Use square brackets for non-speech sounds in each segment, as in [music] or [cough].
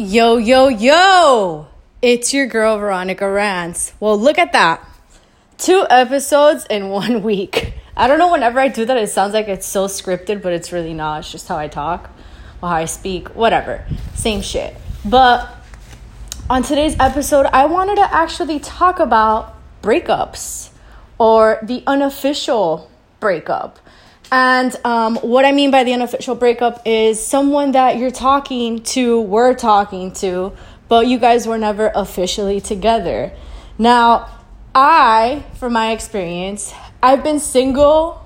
Yo, yo, yo! It's your girl, Veronica Rance. Well, look at that. Two episodes in [laughs] one week. I don't know, whenever I do that, it sounds like it's so scripted, but it's really not. It's just how I talk or how I speak, whatever. Same shit. But on today's episode, I wanted to actually talk about breakups or the unofficial breakup. And um, what I mean by the unofficial breakup is someone that you're talking to, were talking to, but you guys were never officially together. Now, I, from my experience, I've been single,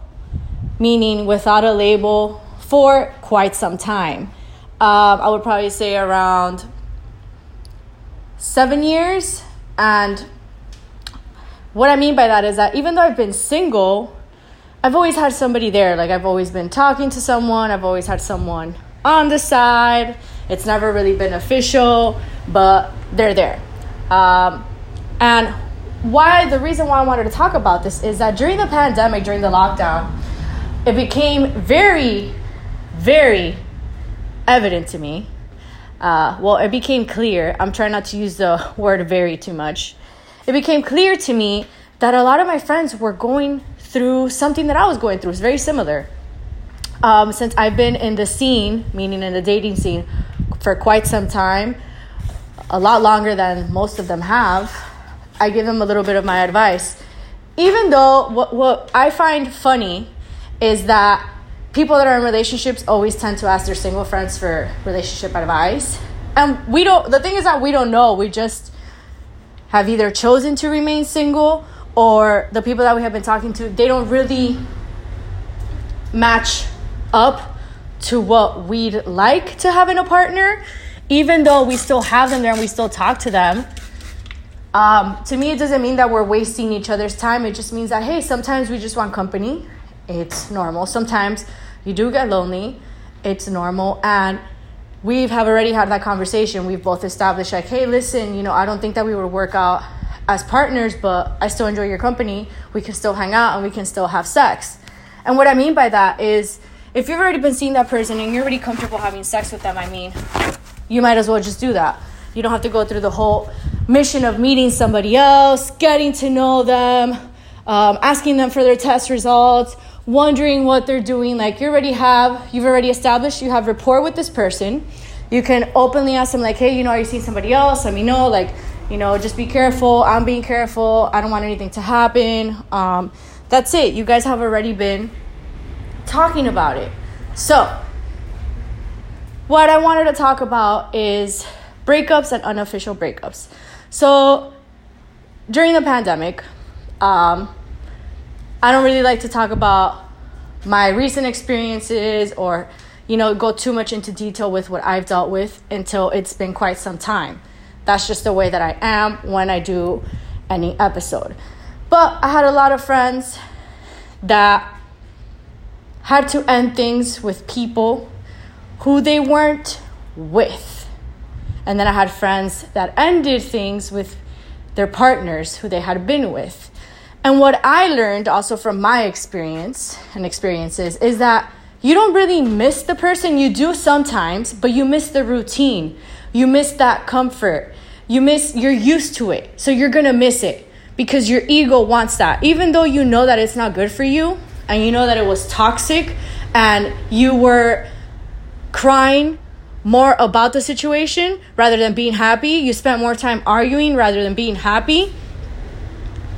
meaning without a label, for quite some time. Um, I would probably say around seven years. And what I mean by that is that even though I've been single, I've always had somebody there. Like I've always been talking to someone, I've always had someone on the side. It's never really been official, but they're there. Um, and why the reason why I wanted to talk about this is that during the pandemic, during the lockdown, it became very, very evident to me. Uh, well, it became clear. I'm trying not to use the [laughs] word very too much. It became clear to me that a lot of my friends were going through something that I was going through. It's very similar. Um, since I've been in the scene, meaning in the dating scene, for quite some time, a lot longer than most of them have, I give them a little bit of my advice. Even though what, what I find funny is that people that are in relationships always tend to ask their single friends for relationship advice. And we don't, the thing is that we don't know. We just have either chosen to remain single or the people that we have been talking to, they don't really match up to what we'd like to have in a partner, even though we still have them there and we still talk to them. Um, to me, it doesn't mean that we're wasting each other's time. It just means that, hey, sometimes we just want company. It's normal. Sometimes you do get lonely. It's normal. And we have already had that conversation. We've both established, like, hey, listen, you know, I don't think that we would work out as partners, but I still enjoy your company. We can still hang out and we can still have sex. And what I mean by that is if you've already been seeing that person and you're already comfortable having sex with them, I mean, you might as well just do that. You don't have to go through the whole mission of meeting somebody else, getting to know them, um, asking them for their test results, wondering what they're doing. Like you already have, you've already established you have rapport with this person. You can openly ask them, like, hey, you know, are you seeing somebody else? Let me know. Like, you know, just be careful. I'm being careful. I don't want anything to happen. Um, that's it. You guys have already been talking about it. So, what I wanted to talk about is breakups and unofficial breakups. So, during the pandemic, um, I don't really like to talk about my recent experiences or, you know, go too much into detail with what I've dealt with until it's been quite some time. That's just the way that I am when I do any episode. But I had a lot of friends that had to end things with people who they weren't with. And then I had friends that ended things with their partners who they had been with. And what I learned also from my experience and experiences is that you don't really miss the person. You do sometimes, but you miss the routine. You miss that comfort. You miss, you're used to it. So you're to miss it because your ego wants that. Even though you know that it's not good for you and you know that it was toxic and you were crying more about the situation rather than being happy, you spent more time arguing rather than being happy.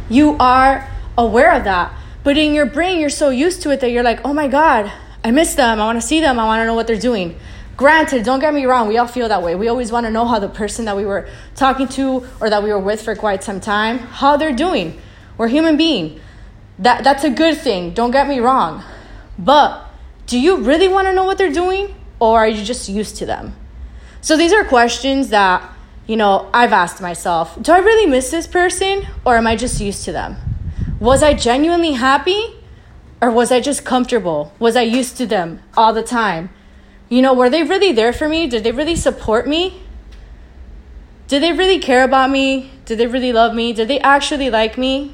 You are aware of that. But in your brain, you're so used to it that you're like, oh my God, I miss them. I want to see them. I want to know what they're doing. Granted, don't get me wrong, we all feel that way. We always want to know how the person that we were talking to or that we were with for quite some time, how they're doing. We're human being. That that's a good thing. Don't get me wrong. But do you really want to know what they're doing or are you just used to them? So these are questions that, you know, I've asked myself. Do I really miss this person or am I just used to them? Was I genuinely happy or was I just comfortable? Was I used to them all the time? You know, were they really there for me? Did they really support me? Did they really care about me? Did they really love me? Did they actually like me?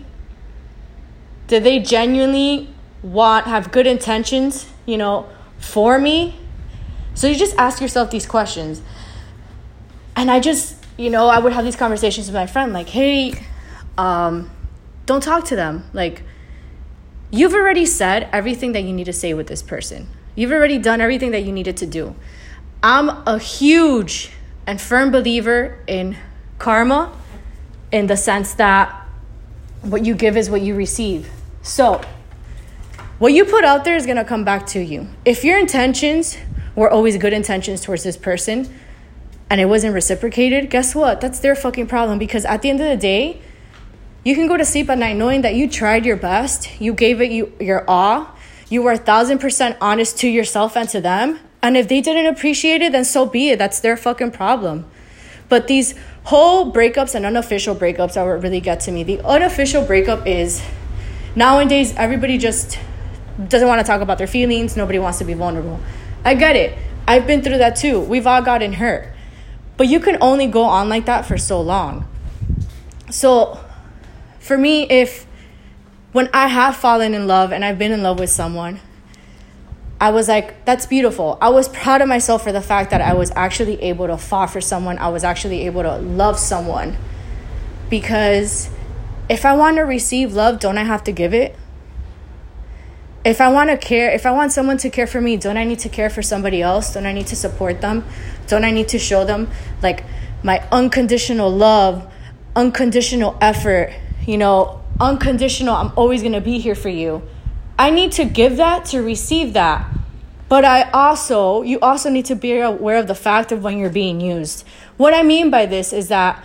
Did they genuinely want, have good intentions, you know, for me? So you just ask yourself these questions. And I just, you know, I would have these conversations with my friend, like, hey, um, don't talk to them. Like, you've already said everything that you need to say with this person. You've already done everything that you needed to do. I'm a huge and firm believer in karma in the sense that what you give is what you receive. So, what you put out there is going to come back to you. If your intentions were always good intentions towards this person and it wasn't reciprocated, guess what? That's their fucking problem because at the end of the day, you can go to sleep at night knowing that you tried your best, you gave it you, your all, you were a thousand percent honest to yourself and to them. And if they didn't appreciate it, then so be it. That's their fucking problem. But these whole breakups and unofficial breakups are what really get to me. The unofficial breakup is nowadays everybody just doesn't want to talk about their feelings, nobody wants to be vulnerable. I get it. I've been through that too. We've all gotten hurt. But you can only go on like that for so long. So for me, if when I have fallen in love and I've been in love with someone, I was like, that's beautiful. I was proud of myself for the fact that I was actually able to fall for someone. I was actually able to love someone. Because if I want to receive love, don't I have to give it? If I want to care, if I want someone to care for me, don't I need to care for somebody else? Don't I need to support them? Don't I need to show them like my unconditional love, unconditional effort, you know, unconditional, I'm always going to be here for you. I need to give that to receive that. But I also, you also need to be aware of the fact of when you're being used. What I mean by this is that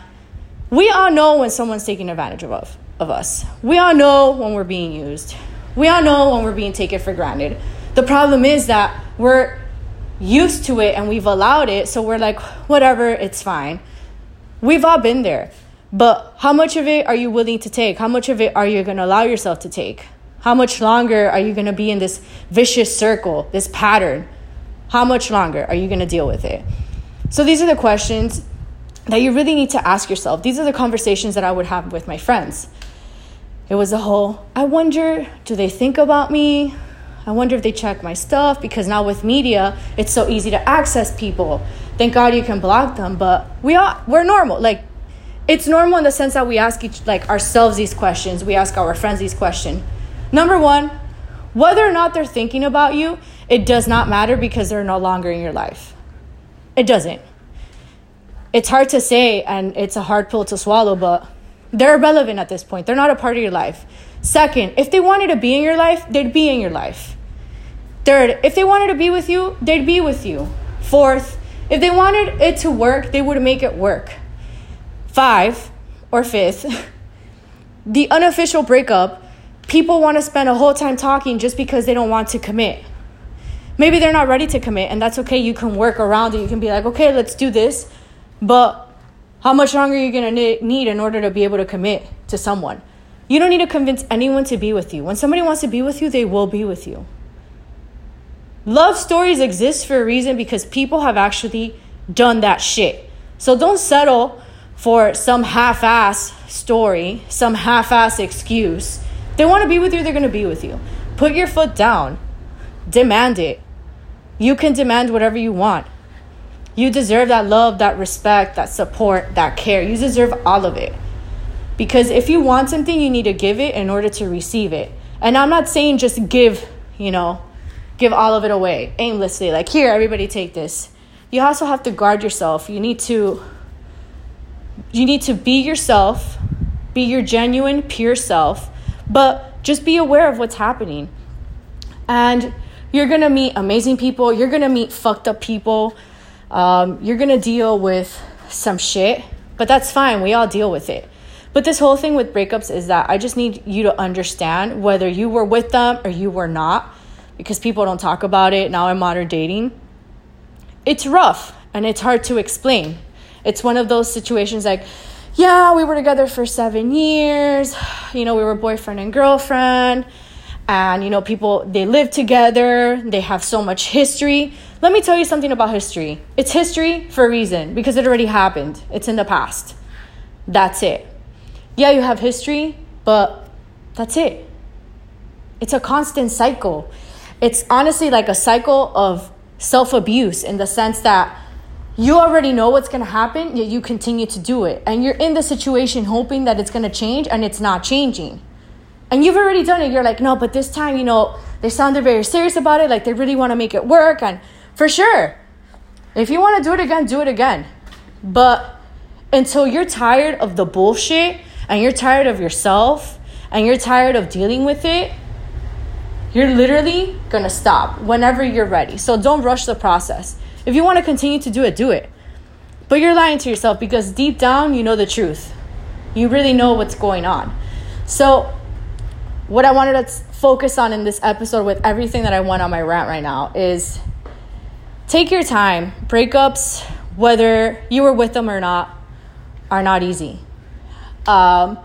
we all know when someone's taking advantage of, of us. We all know when we're being used. We all know when we're being taken for granted. The problem is that we're used to it and we've allowed it, so we're like, whatever, it's fine. We've all been there. But how much of it are you willing to take? How much of it are you going to allow yourself to take? How much longer are you going to be in this vicious circle, this pattern? How much longer are you going to deal with it? So, these are the questions that you really need to ask yourself. These are the conversations that I would have with my friends. It was a whole, I wonder, do they think about me? I wonder if they check my stuff because now with media, it's so easy to access people. Thank God you can block them, but we are we're normal. Like it's normal in the sense that we ask each like ourselves these questions, we ask our friends these questions. Number one, whether or not they're thinking about you, it does not matter because they're no longer in your life. It doesn't. It's hard to say and it's a hard pill to swallow, but they're irrelevant at this point. They're not a part of your life. Second, if they wanted to be in your life, they'd be in your life. Third, if they wanted to be with you, they'd be with you. Fourth, if they wanted it to work, they would make it work. Five, or fifth, the unofficial breakup people want to spend a whole time talking just because they don't want to commit. Maybe they're not ready to commit, and that's okay. You can work around it. You can be like, okay, let's do this. But how much longer are you going to need in order to be able to commit to someone? You don't need to convince anyone to be with you. When somebody wants to be with you, they will be with you. Love stories exist for a reason because people have actually done that shit. So don't settle for some half ass story, some half ass excuse they want to be with you, they're going to be with you. Put your foot down. Demand it. You can demand whatever you want. You deserve that love, that respect, that support, that care. You deserve all of it. Because if you want something, you need to give it in order to receive it. And I'm not saying just give, you know, give all of it away aimlessly. Like, here, everybody take this. You also have to guard yourself. You need to you need to be yourself, be your genuine, pure self but just be aware of what's happening. And you're gonna meet amazing people, you're gonna meet fucked up people, um, you're gonna deal with some shit, but that's fine. We all deal with it. But this whole thing with breakups is that I just need you to understand whether you were with them or you were not, because people don't talk about it now in modern dating. It's rough and it's hard to explain. It's one of those situations like, yeah, we were together for seven years. You know, we were boyfriend and girlfriend. And, you know, people, they live together. They have so much history. Let me tell you something about history. It's history for a reason because it already happened, it's in the past. That's it. Yeah, you have history, but that's it. It's a constant cycle. It's honestly like a cycle of self abuse in the sense that you already know what's going to happen, yet you continue to do it. And you're in the situation hoping that it's going to change and it's not changing. And you've already done it. You're like, no, but this time, you know, they sounded very serious about it. Like they really want to make it work. And for sure, if you want to do it again, do it again. But until you're tired of the bullshit and you're tired of yourself and you're tired of dealing with it, you're literally going to stop whenever you're ready. So don't rush the process. If you want to continue to do it, do it. But you're lying to yourself because deep down, you know the truth. You really know what's going on. So, what I wanted to focus on in this episode with everything that I want on my rant right now is take your time. Breakups, whether you were with them or not, are not easy. Um,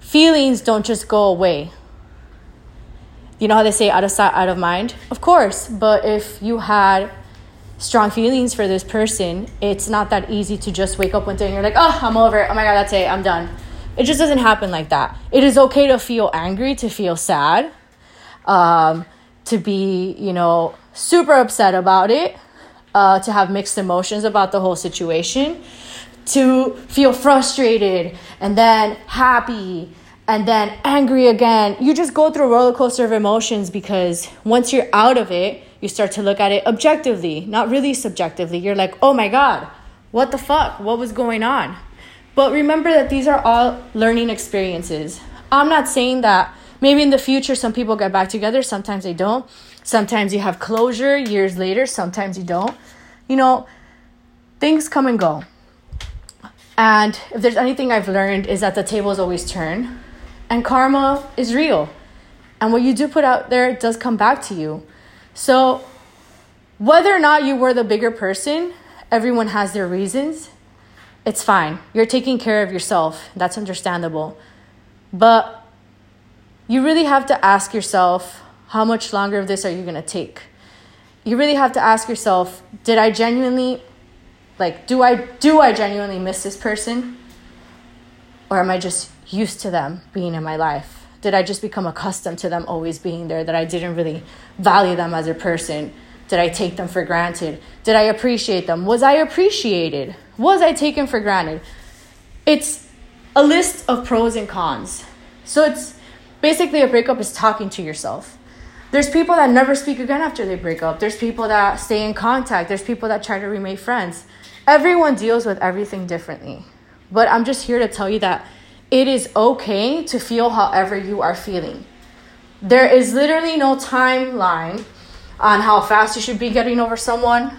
feelings don't just go away you know how they say out of sight, out of mind? Of course, but if you had strong feelings for this person, it's not that easy to just wake up one day and you're like, oh, I'm over it. Oh my God, that's it. I'm done. It just doesn't happen like that. It is okay to feel angry, to feel sad, um, to be, you know, super upset about it, uh, to have mixed emotions about the whole situation, to feel frustrated and then happy and then angry again. You just go through a roller coaster of emotions because once you're out of it, you start to look at it objectively, not really subjectively. You're like, oh my God, what the fuck? What was going on? But remember that these are all learning experiences. I'm not saying that maybe in the future some people get back together, sometimes they don't. Sometimes you have closure years later, sometimes you don't. You know, things come and go. And if there's anything I've learned is that the tables always turn and karma is real. And what you do put out there does come back to you. So, whether or not you were the bigger person, everyone has their reasons. It's fine. You're taking care of yourself. That's understandable. But you really have to ask yourself how much longer of this are you going to take? You really have to ask yourself, did I genuinely like do I do I genuinely miss this person? Or am I just used to them being in my life? Did I just become accustomed to them always being there that I didn't really value them as a person? Did I take them for granted? Did I appreciate them? Was I appreciated? Was I taken for granted? It's a list of pros and cons. So it's basically a breakup is talking to yourself. There's people that never speak again after they break up. There's people that stay in contact. There's people that try to remain friends. Everyone deals with everything differently. But I'm just here to tell you that it is okay to feel however you are feeling. There is literally no timeline on how fast you should be getting over someone,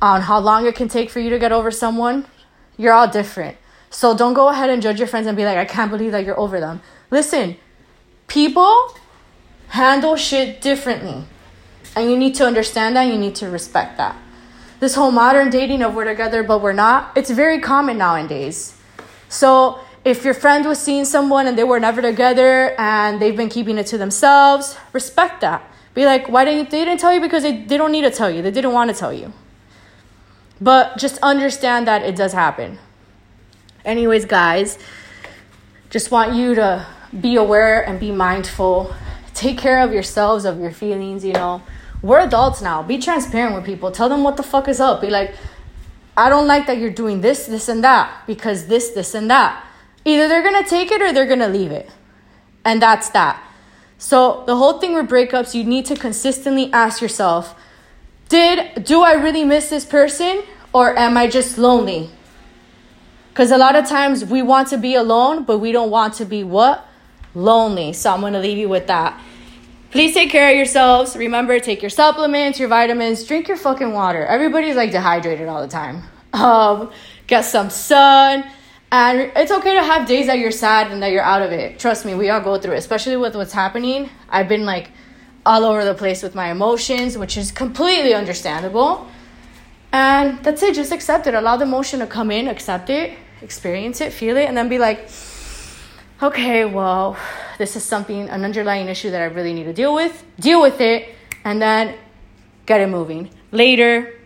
on how long it can take for you to get over someone. You're all different. So don't go ahead and judge your friends and be like, I can't believe that you're over them. Listen, people handle shit differently. And you need to understand that. You need to respect that. This whole modern dating of we're together but we're not, it's very common nowadays. So if your friend was seeing someone and they were never together and they've been keeping it to themselves, respect that. Be like, why didn't they didn't tell you because they, they don't need to tell you. They didn't want to tell you. But just understand that it does happen. Anyways, guys, just want you to be aware and be mindful. Take care of yourselves, of your feelings, you know. We're adults now. Be transparent with people. Tell them what the fuck is up. Be like, I don't like that you're doing this, this, and that because this, this, and that Either they're going to take it or they're going to leave it. And that's that. So, the whole thing with breakups, you need to consistently ask yourself, did do I really miss this person or am I just lonely? Cuz a lot of times we want to be alone, but we don't want to be what? Lonely. So, I'm going to leave you with that. Please take care of yourselves. Remember, take your supplements, your vitamins, drink your fucking water. Everybody's like dehydrated all the time. [laughs] Um, get some sun and it's okay to have days that you're sad and that you're out of it. Trust me, we all go through it, especially with what's happening. I've been like all over the place with my emotions, which is completely understandable. And that's it, just accept it. Allow the emotion to come in, accept it, experience it, feel it, and then be like, okay, well, this is something, an underlying issue that I really need to deal with. Deal with it, and then get it moving. Later.